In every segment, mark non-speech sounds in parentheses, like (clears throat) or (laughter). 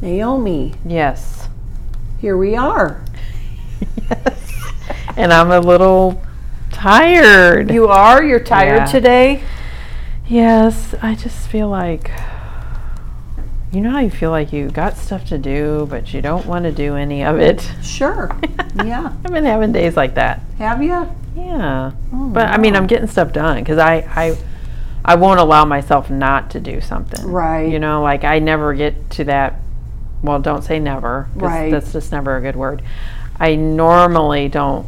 Naomi, Yes. here we are. yes. And I'm a little tired. You are? You're tired Yeah. today? yes, I just feel like you know how you feel like you got stuff to do, but you don't want to do any of it. Sure. (laughs) yeah. I've been having days like that. Have you? Yeah. Oh, but I mean. I'm getting stuff done because I, I, I won't allow myself not to do something. Right. You know, like I never get to that. Well, don't say never. 'cause Right. That's just never a good word. I normally don't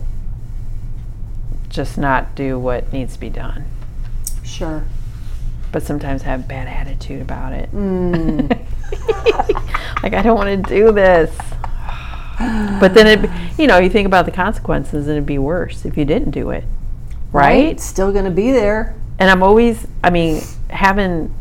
just not do what needs to be done, Sure. but sometimes I have a bad attitude about it. Mm. (laughs) like I don't want to do this. But then it, you know, you think about the consequences, and it'd be worse if you didn't do it, right? Still going to be there. and I'm always, I mean, having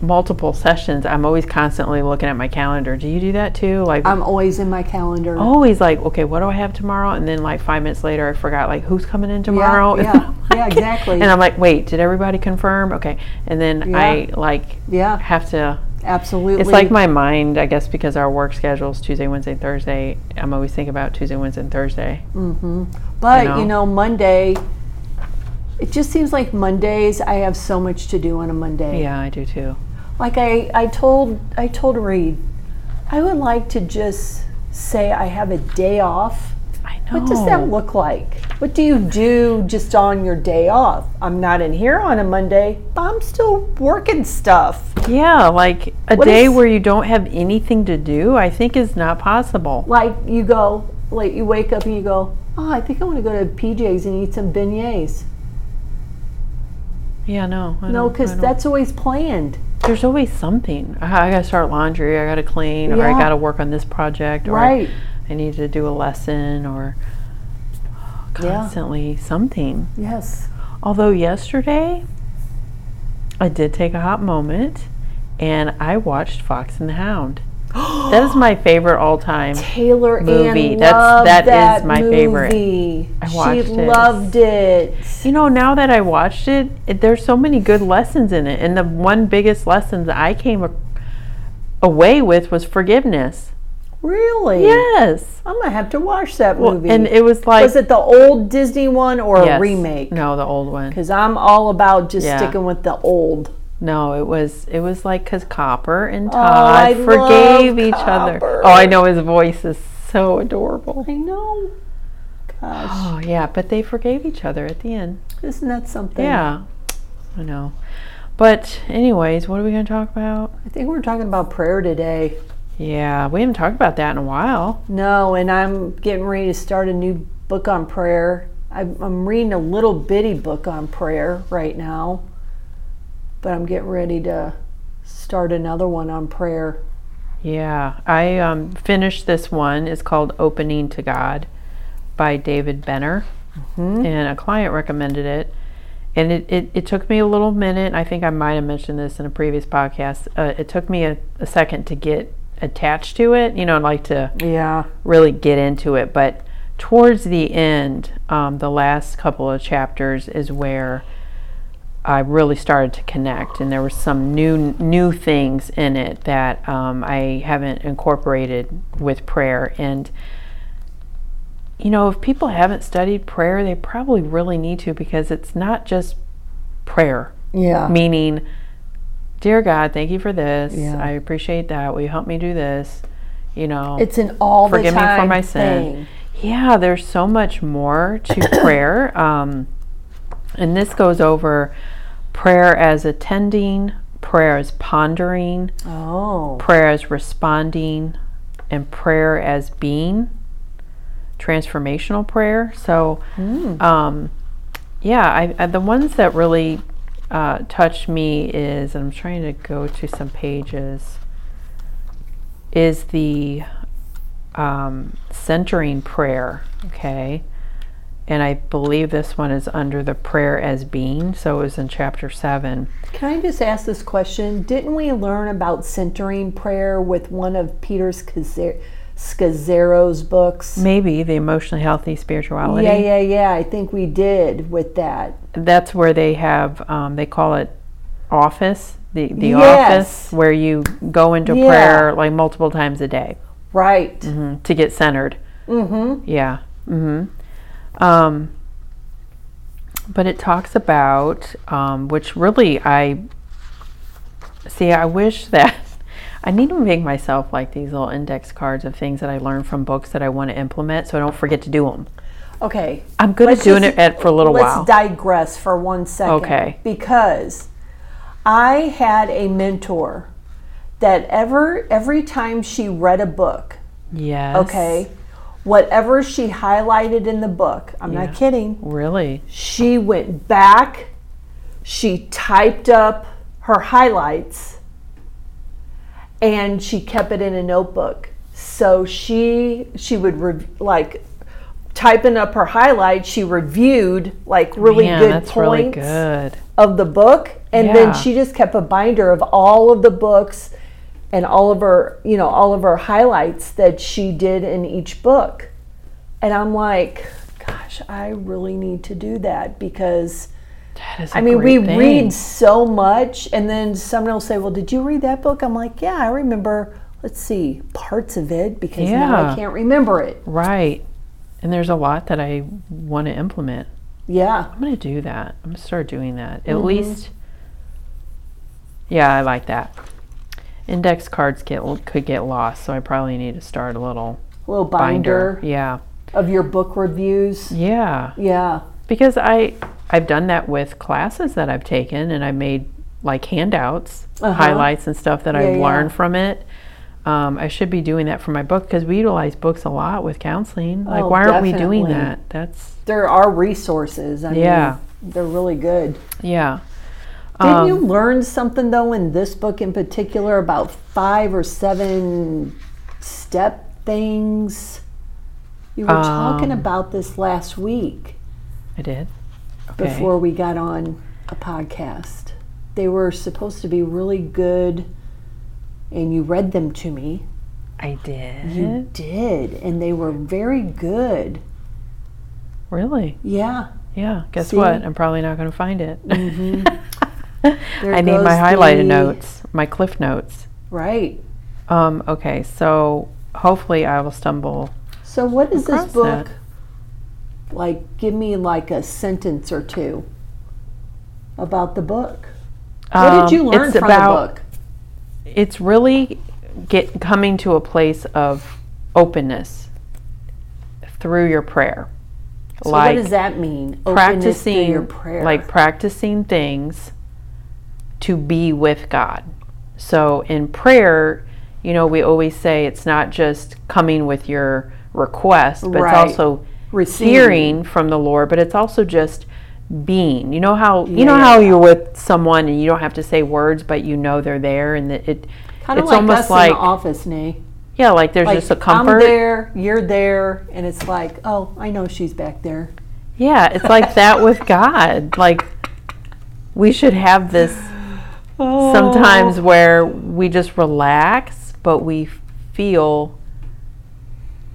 multiple sessions, I'm always constantly looking at my calendar. Do you do that too? Like, I'm always in my calendar. always like, okay, what do I have tomorrow? And then like five minutes later, I forgot like who's coming in tomorrow. yeah, (laughs) yeah, exactly. and I'm like, wait, did everybody confirm? Okay, and then I like yeah, have to. absolutely. It's like my mind, I guess, because our work schedule is Tuesday, Wednesday, Thursday. I'm always thinking about Tuesday, Wednesday, and Thursday. hmm But, you you know? know, Monday, it just seems like Mondays, I have so much to do on a Monday. Yeah, I do too. Like I, I told I told Reed, I would like to just say I have a day off. I know. What does that look like? What do you do just on your day off? I'm not in here on a Monday, but I'm still working stuff. Yeah, like a What day is- where you don't have anything to do, I think is not possible. Like you go, like you wake up and you go, oh, I think I want to go to PJ's and eat some beignets. Yeah, no. I No, because that's always planned. There's always something. I, I gotta start laundry. I gotta clean, or I gotta work on this project, or Right. I, need to do a lesson, or Yeah. constantly something. Yes. Although yesterday, I did take a hot moment, and I watched Fox and the Hound. (gasps) that is my favorite all-time. Taylor Movie. Ann That's- that that is my favorite. movie. I she watched it. loved it. You know, now that I watched it, it, there's so many good lessons in it, and the one biggest lesson that I came a- away with was forgiveness. Really? Yes. I'm gonna have to watch that Well, movie. and it was like was it the old Disney one or a remake? No, the old one. Because I'm all about just Yeah. sticking with the old. No, it was it was like because Copper and Oh, Todd forgave love each other. Oh, I know his voice is so adorable. I know. Gosh, Oh yeah, but they forgave each other at the end. isn't that something? Yeah, I know. But anyways, what are we going to talk about? I think we're talking about prayer today. Yeah, we haven't talked about that in a while. No, and I'm getting ready to start a new book on prayer. I'm, I'm reading a little bitty book on prayer right now, but I'm getting ready to start another one on prayer. Yeah, I um, finished this one. It's called Opening to God by David Benner. Mm-hmm. And a client recommended it. And it, it, it took me a little minute. I think I might have mentioned this in a previous podcast. Uh, it took me a, a second to get attached to it, you know, I'd like to Yeah. really get into it. But towards the end, um, the last couple of chapters is where I really started to connect, and there were some new new things in it that um, I haven't incorporated with prayer. And you know, if people haven't studied prayer, they probably really need to because it's not just prayer, Yeah. meaning, dear God, thank you for this. Yeah. I appreciate that. Will you help me do this? You know, It's an all Forgive me for my sin. thing. yeah, there's so much more to prayer. Um, and this goes over prayer as attending, prayer as pondering, Oh. prayer as responding, and prayer as being. Transformational prayer. So, Mm. um, yeah, I, I, the ones that really uh, touched me is, and I'm trying to go to some pages, is the um, centering prayer. Okay. And I believe this one is under the prayer as being. So it was in chapter 7. Can I just ask this question? Didn't we learn about centering prayer with one of Peter's Scazzero's books? Maybe the emotionally healthy spirituality. Yeah, yeah, yeah. I think we did with that. That's where they have, um, they call it office, the, the Yes. office, where you go into Yeah. prayer like multiple times a day Right. mhm, to get centered. Mm-hmm. Yeah. hmm Um, but it talks about, um, which really I see. I wish that (laughs) I need to make myself like these little index cards of things that I learned from books that I want to implement, so I don't forget to do them. Okay. I'm good Let's at doing just- it at, for a little while. let's digress for one second. Okay. Because I had a mentor that ever every time she read a book, yes. okay, whatever she highlighted in the book, I'm Yeah. not kidding, Really? she went back, she typed up her highlights, and she kept it in a notebook. So she she would re- like typing up her highlights. She reviewed like really Man, good points really good. of the book, and Yeah. then she just kept a binder of all of the books and all of her you know all of her highlights that she did in each book. And I'm like, gosh, I really need to do that because. I I mean, we read so much, and then someone will say, "Well, did you read that book?" I'm like, "Yeah, I remember. Let's see, parts of it because now I can't remember it." Right. And there's a lot that I want to implement. Yeah, I'm gonna do that. I'm gonna start doing that. At Mhm. least, yeah, I like that. Index cards get could get lost, so I probably need to start a little a little binder, binder. Yeah, of your book reviews. yeah. Yeah, Because I I've done that with classes that I've taken, and I made like handouts, Uh-huh. highlights, and stuff that Yeah, I've yeah. learned from it. Um, I should be doing that for my book because we utilize books a lot with counseling. Like, Oh, why aren't we doing that? That's there are resources. I Yeah. mean, they're really good. yeah. Didn't Um, you learn something though in this book in particular about five or seven step things? You were talking Um, about this last week. I did. Okay. before we got on a podcast. They were supposed to be really good, and you read them to me. I did. You did, and they were very good. Really? Yeah. Yeah. Guess See? what? I'm probably not going to find it. There (laughs) (laughs) I need my highlighted the- notes, my cliff notes. Right. Um, okay, so hopefully I will stumble. So, what is this book? Like, give me like a sentence or two about the book. What Um, did you learn it's from about, the book? It's really get coming to a place of openness through your prayer. So, like what does that mean? Openness practicing your prayer. like practicing things to be with God. So in prayer, you know, we always say it's not just coming with your request, but Right. it's also Receiving. hearing from the Lord, but it's also just being. You know how you know how you're with someone and you don't have to say words, but you know they're there, and that it kind of like almost us like in the office, Nay. yeah, like there's like just a comfort. I'm there, you're there, and it's like, oh, I know she's back there. Yeah, it's like that with (laughs) God. Like we should have this Oh. sometimes where we just relax, but we feel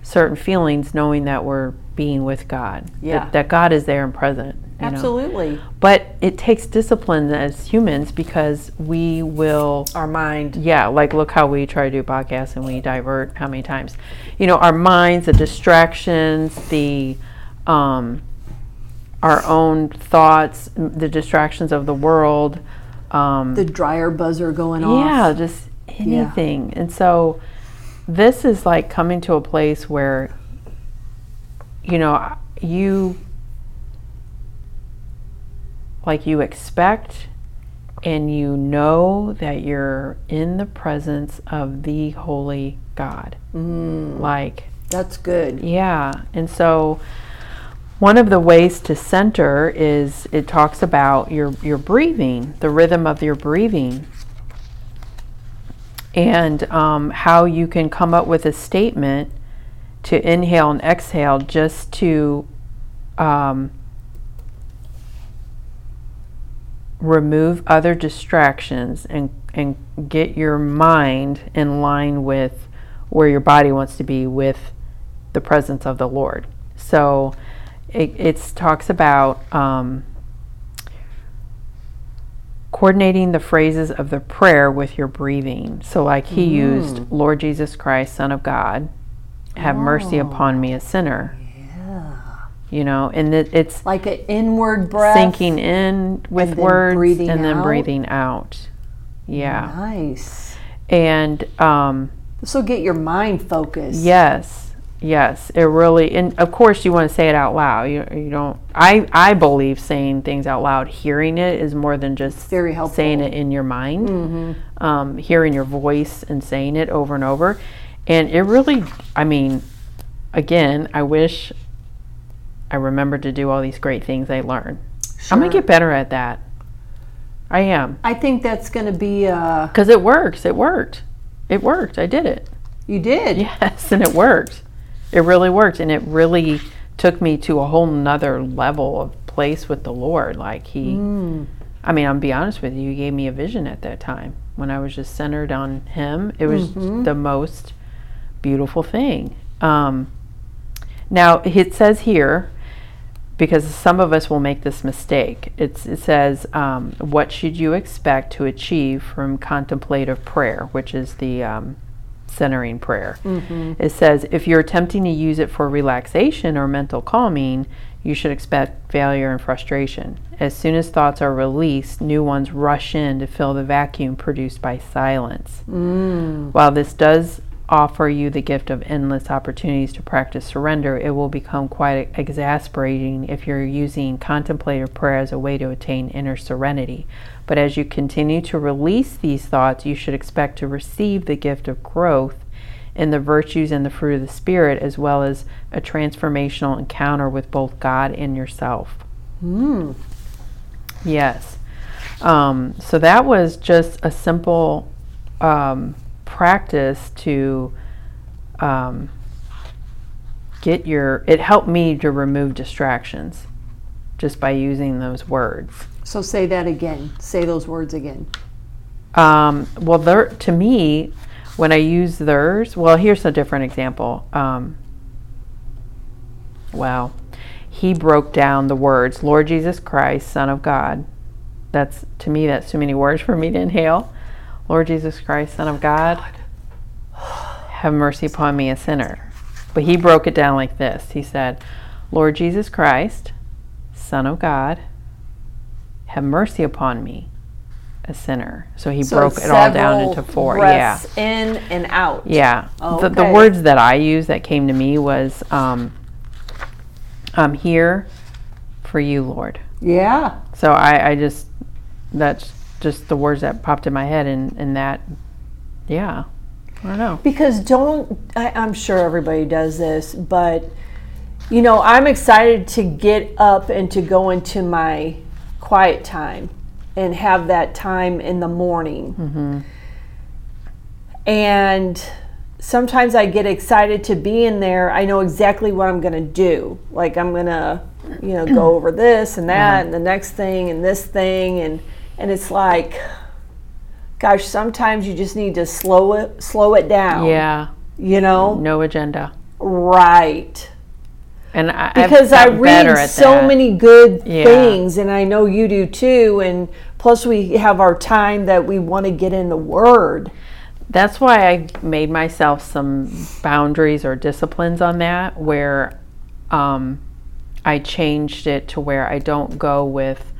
certain feelings knowing that we're being with God. that- Yeah. That, God is there and present. you know. absolutely But it takes discipline as humans because we will our mind. yeah, like look how we try to do podcasts and we divert how many times. You know, our minds, the distractions, the um, our own thoughts, the distractions of the world. Um, The dryer buzzer going off. yeah, just anything. And so this is like coming to a place where you know, you like you expect and you know that you're in the presence of the holy God. Mm, Like that's good. yeah. And so one of the ways to center is it talks about your your breathing, the rhythm of your breathing. and um, how you can come up with a statement to inhale and exhale just to um, remove other distractions and, and get your mind in line with where your body wants to be with the presence of the Lord. So it it's, talks about um, coordinating the phrases of the prayer with your breathing. So, like he used, Lord Jesus Christ, Son of God, have mercy upon me, a sinner. Yeah. You know, and it, it's Like an inward breath. sinking in with and words breathing and then out. breathing out. Yeah. Nice. And um, This will get your mind focused. yes, yes, it really, and of course you want to say it out loud. You, you don't, I, I believe saying things out loud, hearing it is more than just Very helpful. saying it in your mind. Um, hearing your voice and saying it over and over. And it really, I mean, again, I wish I remembered to do all these great things I learned. Sure. I'm going to get better at that. I am. I think that's going to be, uh, Because it works. It worked. It worked. I did it. you did. (laughs) Yes, and it worked. It really worked. And it really took me to a whole nother level of place with the Lord. Like He, I mean, I'll be honest with you, He gave me a vision at that time when I was just centered on Him. It was the most beautiful thing. Um, now, it says here, because some of us will make this mistake. It's, it says, um, What should you expect to achieve from contemplative prayer, which is the um, centering prayer? Mm-hmm. It says, If you're attempting to use it for relaxation or mental calming, you should expect failure and frustration. As soon as thoughts are released, new ones rush in to fill the vacuum produced by silence. Mm. While this does offer you the gift of endless opportunities to practice surrender, it will become quite exasperating if you're using contemplative prayer as a way to attain inner serenity. But as you continue to release these thoughts, you should expect to receive the gift of growth in the virtues and the fruit of the Spirit, as well as a transformational encounter with both God and yourself. Yes. Um, so that was just a simple um, practice to um, get your. It helped me to remove distractions just by using those words. So say that again. Say those words again. Um, well, there, to me, when I use theirs, well, here's a different example. Um, wow. He broke down the words, Lord Jesus Christ, Son of God. That's, to me, that's too many words for me to inhale. Lord Jesus Christ, Son of God, have mercy upon me, a sinner. But he broke it down like this He said, Lord Jesus Christ, Son of God, have mercy upon me, a sinner. So he So broke it all down into four. Yeah. In and out. Yeah. The, the words that I used that came to me was, um, I'm here for you, Lord. Yeah. So I, I just, that's just the words that popped in my head, and, and that, yeah. I don't know. Because don't, I, I'm sure everybody does this, but you know, I'm excited to get up and to go into my quiet time and have that time in the morning. Mm-hmm. And sometimes I get excited to be in there. I know exactly what I'm going to do. Like I'm going to, you know, go (clears throat) over this and that and the next thing and this thing and and it's like gosh, sometimes you just need to slow it slow it down. Yeah. You know? No agenda. Right. And I, Because I read so that. many good Yeah. things and I know you do too and plus we have our time that we want to get in the word. That's why I made myself some boundaries or disciplines on that, where um, I changed it to where I don't go with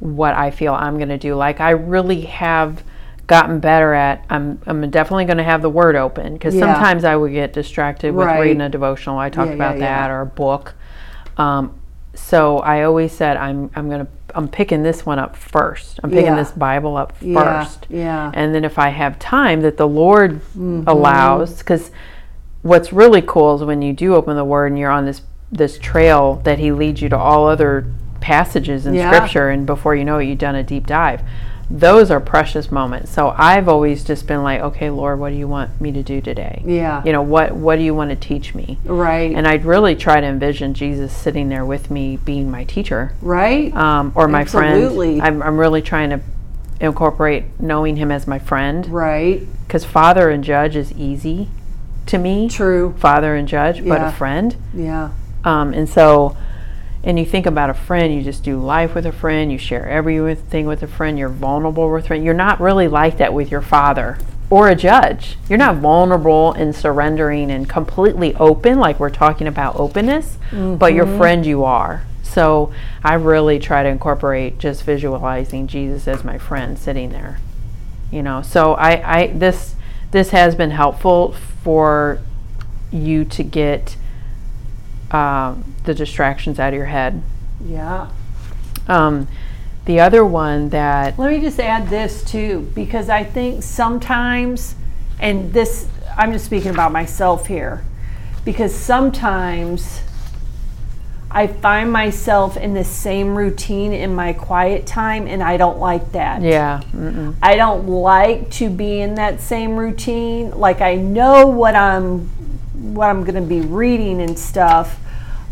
what I feel I'm going to do. Like I really have gotten better at. I'm I'm definitely going to have the word open because Yeah. sometimes I would get distracted with Right. reading a devotional. I talked Yeah, about yeah, that or a book. Um, so I always said I'm I'm gonna I'm picking this one up first. I'm picking this Bible up first. yeah. And then if I have time that the Lord allows, because what's really cool is when you do open the Word and you're on this this trail that He leads you to all other passages in Yeah. Scripture, and before you know it, you've done a deep dive. those are precious moments. So I've always just been like, okay, Lord, what do you want me to do today? Yeah. You know, what what do you want to teach me? Right. And I'd really try to envision Jesus sitting there with me, being my teacher, right. um, or my Absolutely. friend. I'm, I'm really trying to incorporate knowing him as my friend, right. because father and judge is easy to me. True. Father and judge, but a friend. Yeah. Um, and so, and you think about a friend, you just do life with a friend, you share everything with a friend, you're vulnerable with a friend. You're not really like that with your father or a judge. You're not vulnerable and surrendering and completely open, like we're talking about openness, but your mm-hmm. friend you are. So I really try to incorporate just visualizing Jesus as my friend sitting there. You know, so I, I this this has been helpful for you to get um, the distractions out of your head. Yeah. Um, the other one that Let me just add this too, because I think sometimes, and this, I'm just speaking about myself here, because sometimes I find myself in the same routine in my quiet time, and I don't like that. yeah mm-mm. I don't like to be in that same routine. Like I know what I'm what I'm going to be reading and stuff,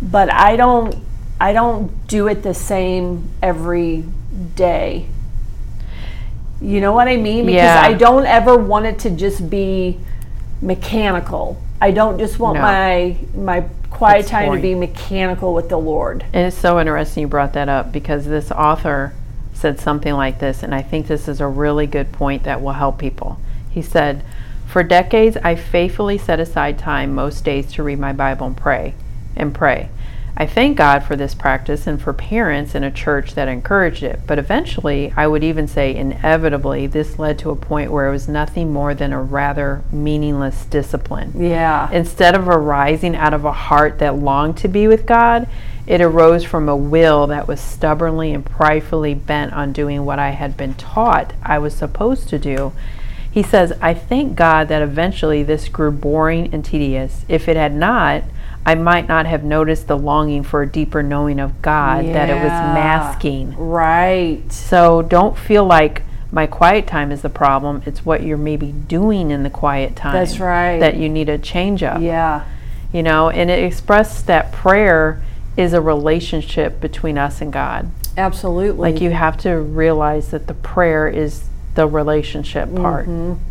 but I don't I don't do it the same every day. You know what I mean? Because Yeah. I don't ever want it to just be mechanical. I don't just want No. my my quiet time to be mechanical with the Lord. And it's so interesting you brought that up because this author said something like this, and I think this is a really good point that will help people. He said, For decades, I faithfully set aside time most days to read my Bible and pray. And pray. I thank God for this practice and for parents in a church that encouraged it, but eventually, I would even say inevitably, this led to a point where it was nothing more than a rather meaningless discipline. Yeah. Instead of arising out of a heart that longed to be with God, it arose from a will that was stubbornly and pridefully bent on doing what I had been taught I was supposed to do. He says, I thank God that eventually this grew boring and tedious. If it had not, I might not have noticed the longing for a deeper knowing of God that it was masking. Right. So don't feel like my quiet time is the problem. It's what you're maybe doing in the quiet time. That's right. That you need a change up Yeah. you know and it expressed that prayer is a relationship between us and god Absolutely. like you have to realize that the prayer is the relationship part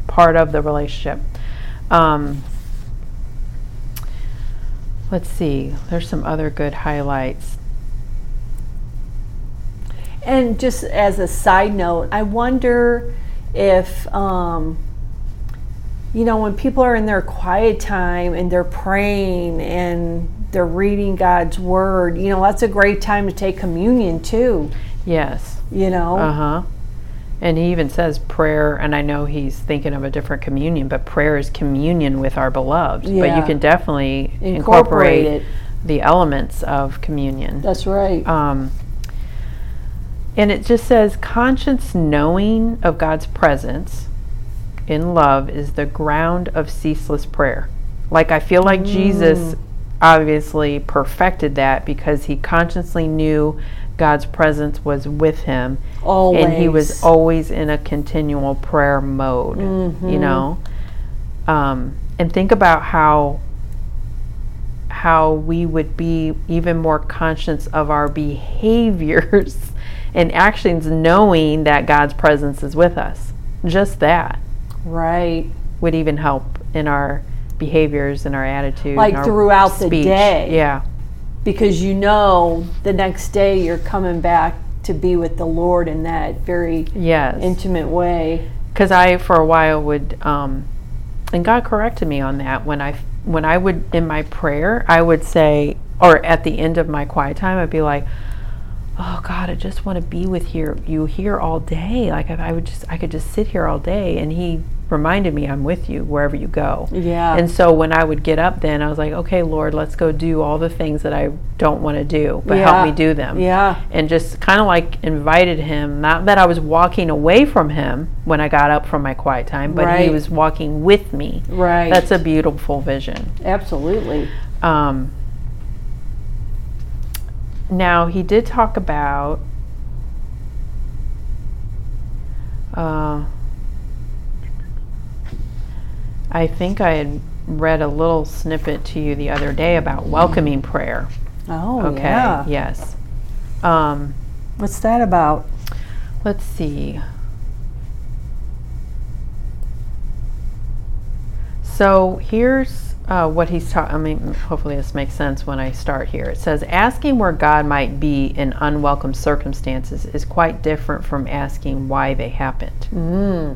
part of the relationship um, let's see there's some other good highlights. And just as a side note, I wonder if, um, you know, when people are in their quiet time and they're praying and they're reading God's word, you know, that's a great time to take communion too, yes. You know? uh-huh and he even says prayer and i know he's thinking of a different communion but prayer is communion with our beloved. But you can definitely Incorporate incorporate the elements of communion. That's right. Um, and it just says conscience knowing of God's presence in love is the ground of ceaseless prayer. Like I feel like Jesus obviously perfected that because he consciously knew God's presence was with him Always. and he was always in a continual prayer mode, you know. Um, and think about how how we would be even more conscious of our behaviors (laughs) and actions knowing that God's presence is with us. Just that right. would even help in our behaviors and our attitude Like our throughout the speech. day. Yeah. Because you know the next day you're coming back to be with the Lord in that very Yes. intimate way. because I for a while would um, and God corrected me on that when I when I would in my prayer I would say or at the end of my quiet time I'd be like oh God I just want to be with here you here all day like I, I would just I could just sit here all day and he reminded me I'm with you wherever you go Yeah. and so when I would get up then I was like okay Lord let's go do all the things that I don't want to do but Yeah. help me do them Yeah. and just kind of like invited him not that i was walking away from him when i got up from my quiet time but he was walking with me Right. that's a beautiful vision Absolutely. um, now he did talk about Uh, I think I had read a little snippet to you the other day about welcoming prayer. Oh, Okay. yeah. Yes. Um, What's that about? let's see. So here's uh, what he's talking. I mean, hopefully this makes sense when I start here. It says asking where God might be in unwelcome circumstances is quite different from asking why they happened. Mm.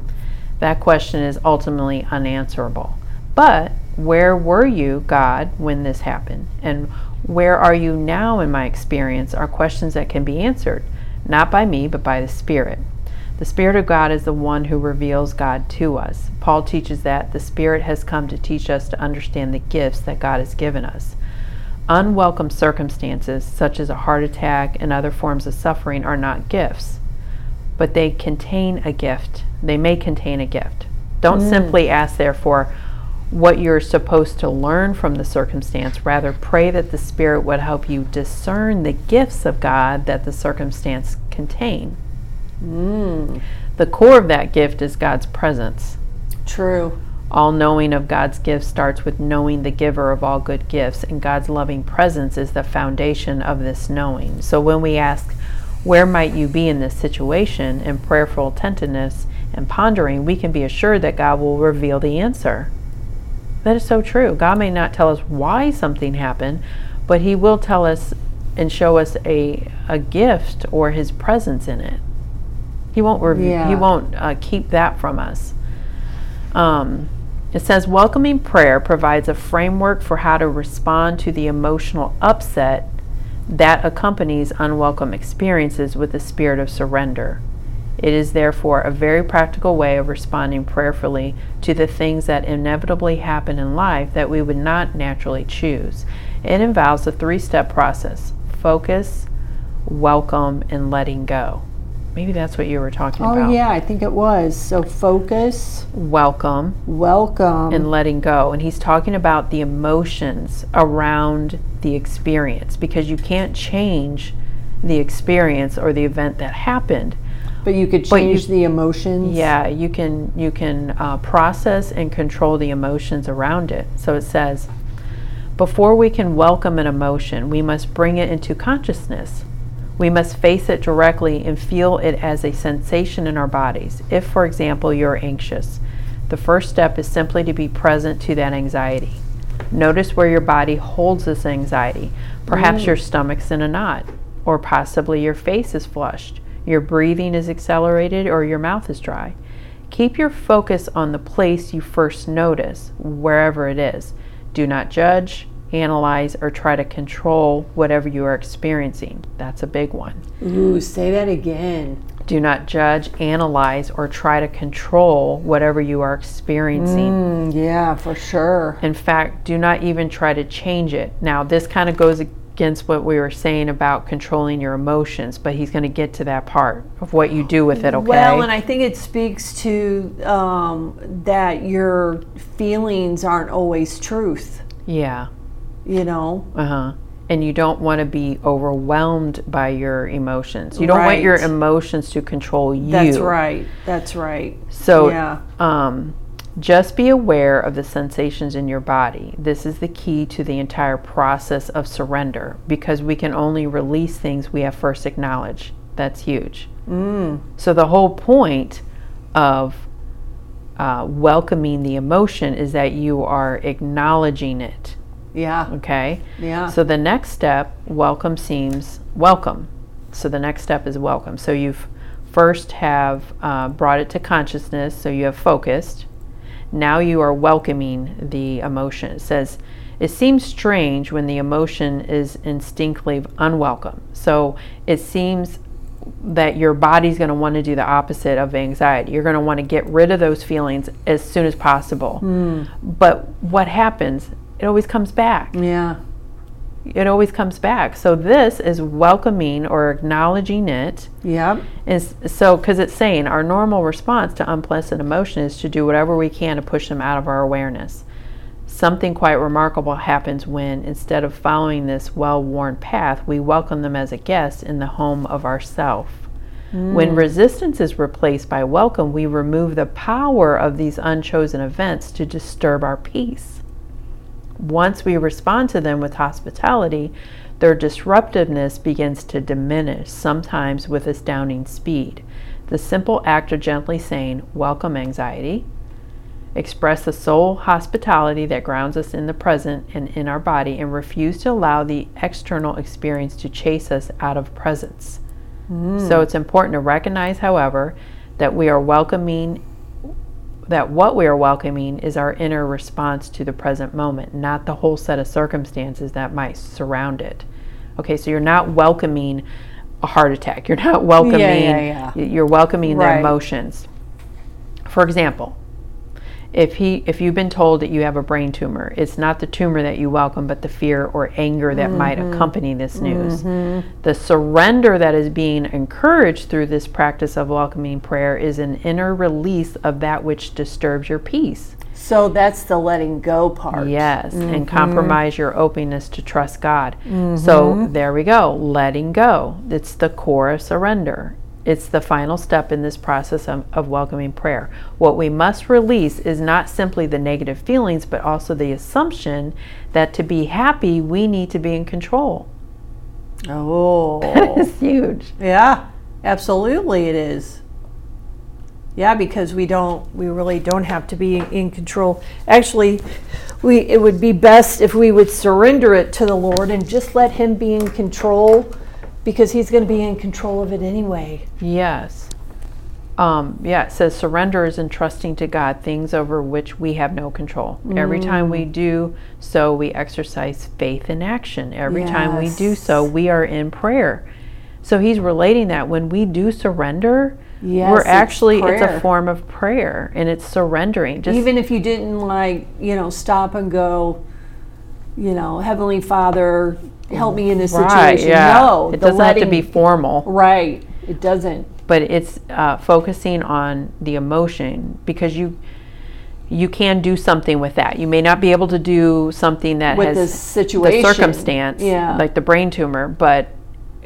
That question is ultimately unanswerable. But where were you, God, when this happened? And where are you now in my experience are questions that can be answered, not by me, but by the Spirit. The Spirit of God is the one who reveals God to us. Paul teaches that the Spirit has come to teach us to understand the gifts that God has given us. Unwelcome circumstances, such as a heart attack and other forms of suffering, are not gifts, but they contain a gift. They may contain a gift. Don't simply ask, therefore, what you're supposed to learn from the circumstance. Rather, pray that the Spirit would help you discern the gifts of God that the circumstance contain. Mm. The core of that gift is God's presence. True. All knowing of God's gifts starts with knowing the giver of all good gifts, and God's loving presence is the foundation of this knowing. So when we ask, Where might you be in this situation? in prayerful attentiveness and pondering, we can be assured that God will reveal the answer. That is so true. God may not tell us why something happened, but He will tell us and show us a, a gift or His presence in it. He won't reveal. He won't uh, keep that from us. Um, it says welcoming prayer provides a framework for how to respond to the emotional upset that accompanies unwelcome experiences with the spirit of surrender. It is therefore a very practical way of responding prayerfully to the things that inevitably happen in life that we would not naturally choose. It involves a three step process focus, welcome, and letting go. Maybe that's what you were talking Oh, about. yeah, I think it was. So focus, Welcome, welcome. and letting go. And he's talking about the emotions around the experience because you can't change the experience or the event that happened. But you could but you- change the emotions. Yeah, you can you can uh, process and control the emotions around it. So it says, before we can welcome an emotion, we must bring it into consciousness. We must face it directly and feel it as a sensation in our bodies. If, for example, you're anxious, the first step is simply to be present to that anxiety. Notice where your body holds this anxiety. Perhaps your stomach's in a knot, or possibly your face is flushed, your breathing is accelerated, or your mouth is dry. Keep your focus on the place you first notice, wherever it is. Do not judge, analyze, or try to control whatever you are experiencing. That's a big one. Ooh, say that again. Do not judge, analyze, or try to control whatever you are experiencing. Mm, yeah, for sure. In fact, do not even try to change it. Now, this kind of goes against what we were saying about controlling your emotions, but he's going to get to that part of what you do with it, okay? Well, and I think it speaks to um, that your feelings aren't always truth, yeah. you know? Uh huh. And you don't want to be overwhelmed by your emotions. You don't want your emotions to control you. That's right. That's right. So, yeah. um, just be aware of the sensations in your body. This is the key to the entire process of surrender because we can only release things we have first acknowledged. That's huge. Mm. So, the whole point of uh, welcoming the emotion is that you are acknowledging it. Yeah. Okay? Yeah. So the next step, welcome seems welcome. So the next step is welcome. So you've first have uh, brought it to consciousness, so you have focused. Now you are welcoming the emotion. It says, it seems strange when the emotion is instinctively unwelcome. So it seems that your body's going to want to do the opposite of anxiety. You're going to want to get rid of those feelings as soon as possible. Hmm. But what happens? It always comes back yeah. It always comes back. So this is welcoming or acknowledging it. Yep. Is so because it's saying our normal response to unpleasant emotion is to do whatever we can to push them out of our awareness. Something quite remarkable happens when instead of following this well-worn path, we welcome them as a guest in the home of ourself. When mm. resistance is replaced by welcome, we remove the power of these unchosen events to disturb our peace. Once we respond to them with hospitality, their disruptiveness begins to diminish, sometimes with astounding speed. The simple act of gently saying, Welcome, anxiety, express the soul hospitality that grounds us in the present and in our body, and refuse to allow the external experience to chase us out of presence. Mm. So it's important to recognize, however, that we are welcoming that what we are welcoming is our inner response to the present moment, not the whole set of circumstances that might surround it. Okay, so you're not welcoming a heart attack. You're not (laughs) welcoming yeah, yeah. yeah. you're welcoming Right. the emotions. For example, if he if you've been told that you have a brain tumor, it's not the tumor that you welcome, but the fear or anger that might Mm-hmm. accompany this news. The surrender that is being encouraged through this practice of welcoming prayer is an inner release of that which disturbs your peace. So that's the letting go part. Yes, Mm-hmm. and compromise your openness to trust God. So there we go, letting go. It's the core of surrender. It's the final step in this process of, of welcoming prayer. What we must release is not simply the negative feelings, but also the assumption that to be happy, we need to be in control. (laughs) Oh. It's huge. Yeah, absolutely it is. Yeah, because we don't we really don't have to be in control. Actually, we it would be best if we would surrender it to the Lord and just let him be in control because he's going to be in control of it anyway. Yes. Um, yeah, it says surrender is entrusting to God things over which we have no control. Every time we do so, we exercise faith in action. Every time we do so, we are in prayer. So he's relating that when we do surrender, Yes, we're actually it's prayer. a form of prayer and it's surrendering. Just Even if you didn't like, you know, stop and go, you know, Heavenly Father, help me in this right, situation. yeah. No, it doesn't have to be formal. right. It doesn't. but it's uh, focusing on the emotion because you you can do something with that. You may not be able to do something that With has the situation. the circumstance, Yeah. like the brain tumor, but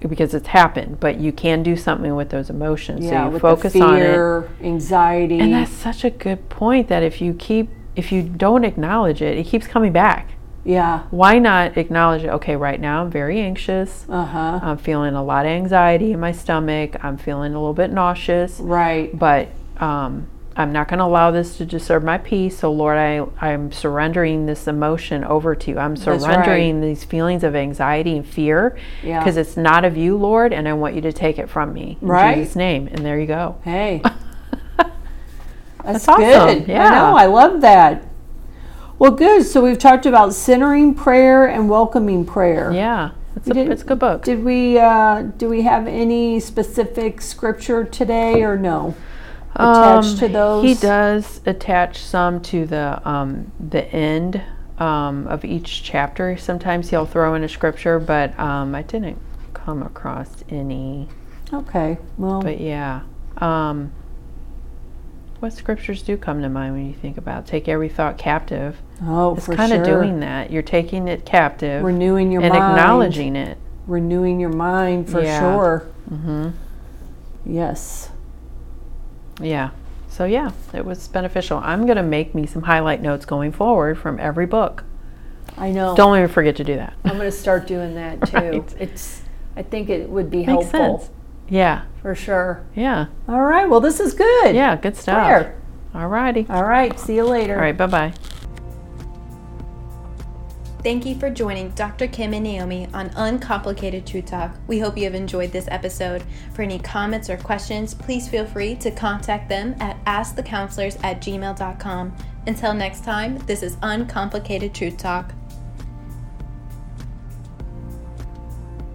because it's happened. But you can do something with those emotions. Yeah, so you with focus the on it. fear, anxiety. And that's such a good point. That if you keep if you don't acknowledge it, it keeps coming back. Yeah. Why not acknowledge it? Okay, right now I'm very anxious. Uh huh. I'm feeling a lot of anxiety in my stomach. I'm feeling a little bit nauseous Right. but um, I'm not going to allow this to disturb my peace. So, Lord, I, I'm surrendering this emotion over to you. I'm That's right. surrendering these feelings of anxiety and fear Yeah. because it's not of you, Lord, and I want you to take it from me. In Right. Jesus' name. And there you go. Hey. (laughs) That's, That's awesome. good. Yeah. I know. I love that. Well, good. So we've talked about centering prayer and welcoming prayer. Yeah. It's a, it's a good book. Did we uh, do we have any specific scripture today or no? Attached to those? Um, He does attach some to the um, the end um, of each chapter. Sometimes he'll throw in a scripture, but um, I didn't come across any. Okay. Well, But yeah, um, what scriptures do come to mind when you think about take every thought captive? oh, It's kind of sure. doing that. You're taking it captive renewing your mind and mind, acknowledging it. renewing your mind for Yeah. sure. hmm Yes. Yeah. So yeah, it was beneficial. I'm gonna make me some highlight notes going forward from every book. I know. Don't even forget to do that. I'm going to start doing that (laughs) too. Right. It's. I think it would be Makes helpful sense. Yeah. for sure. Yeah. All right. Well, this is good. Yeah. Good stuff. Prayer. All righty. All right. See you later. All right. Bye bye. Thank you for joining Dr. Kym and Naomi on Uncomplicated Truth Talk. We hope you have enjoyed this episode. For any comments or questions, please feel free to contact them at askthecounselors at gmail.com. Until next time, this is Uncomplicated Truth Talk.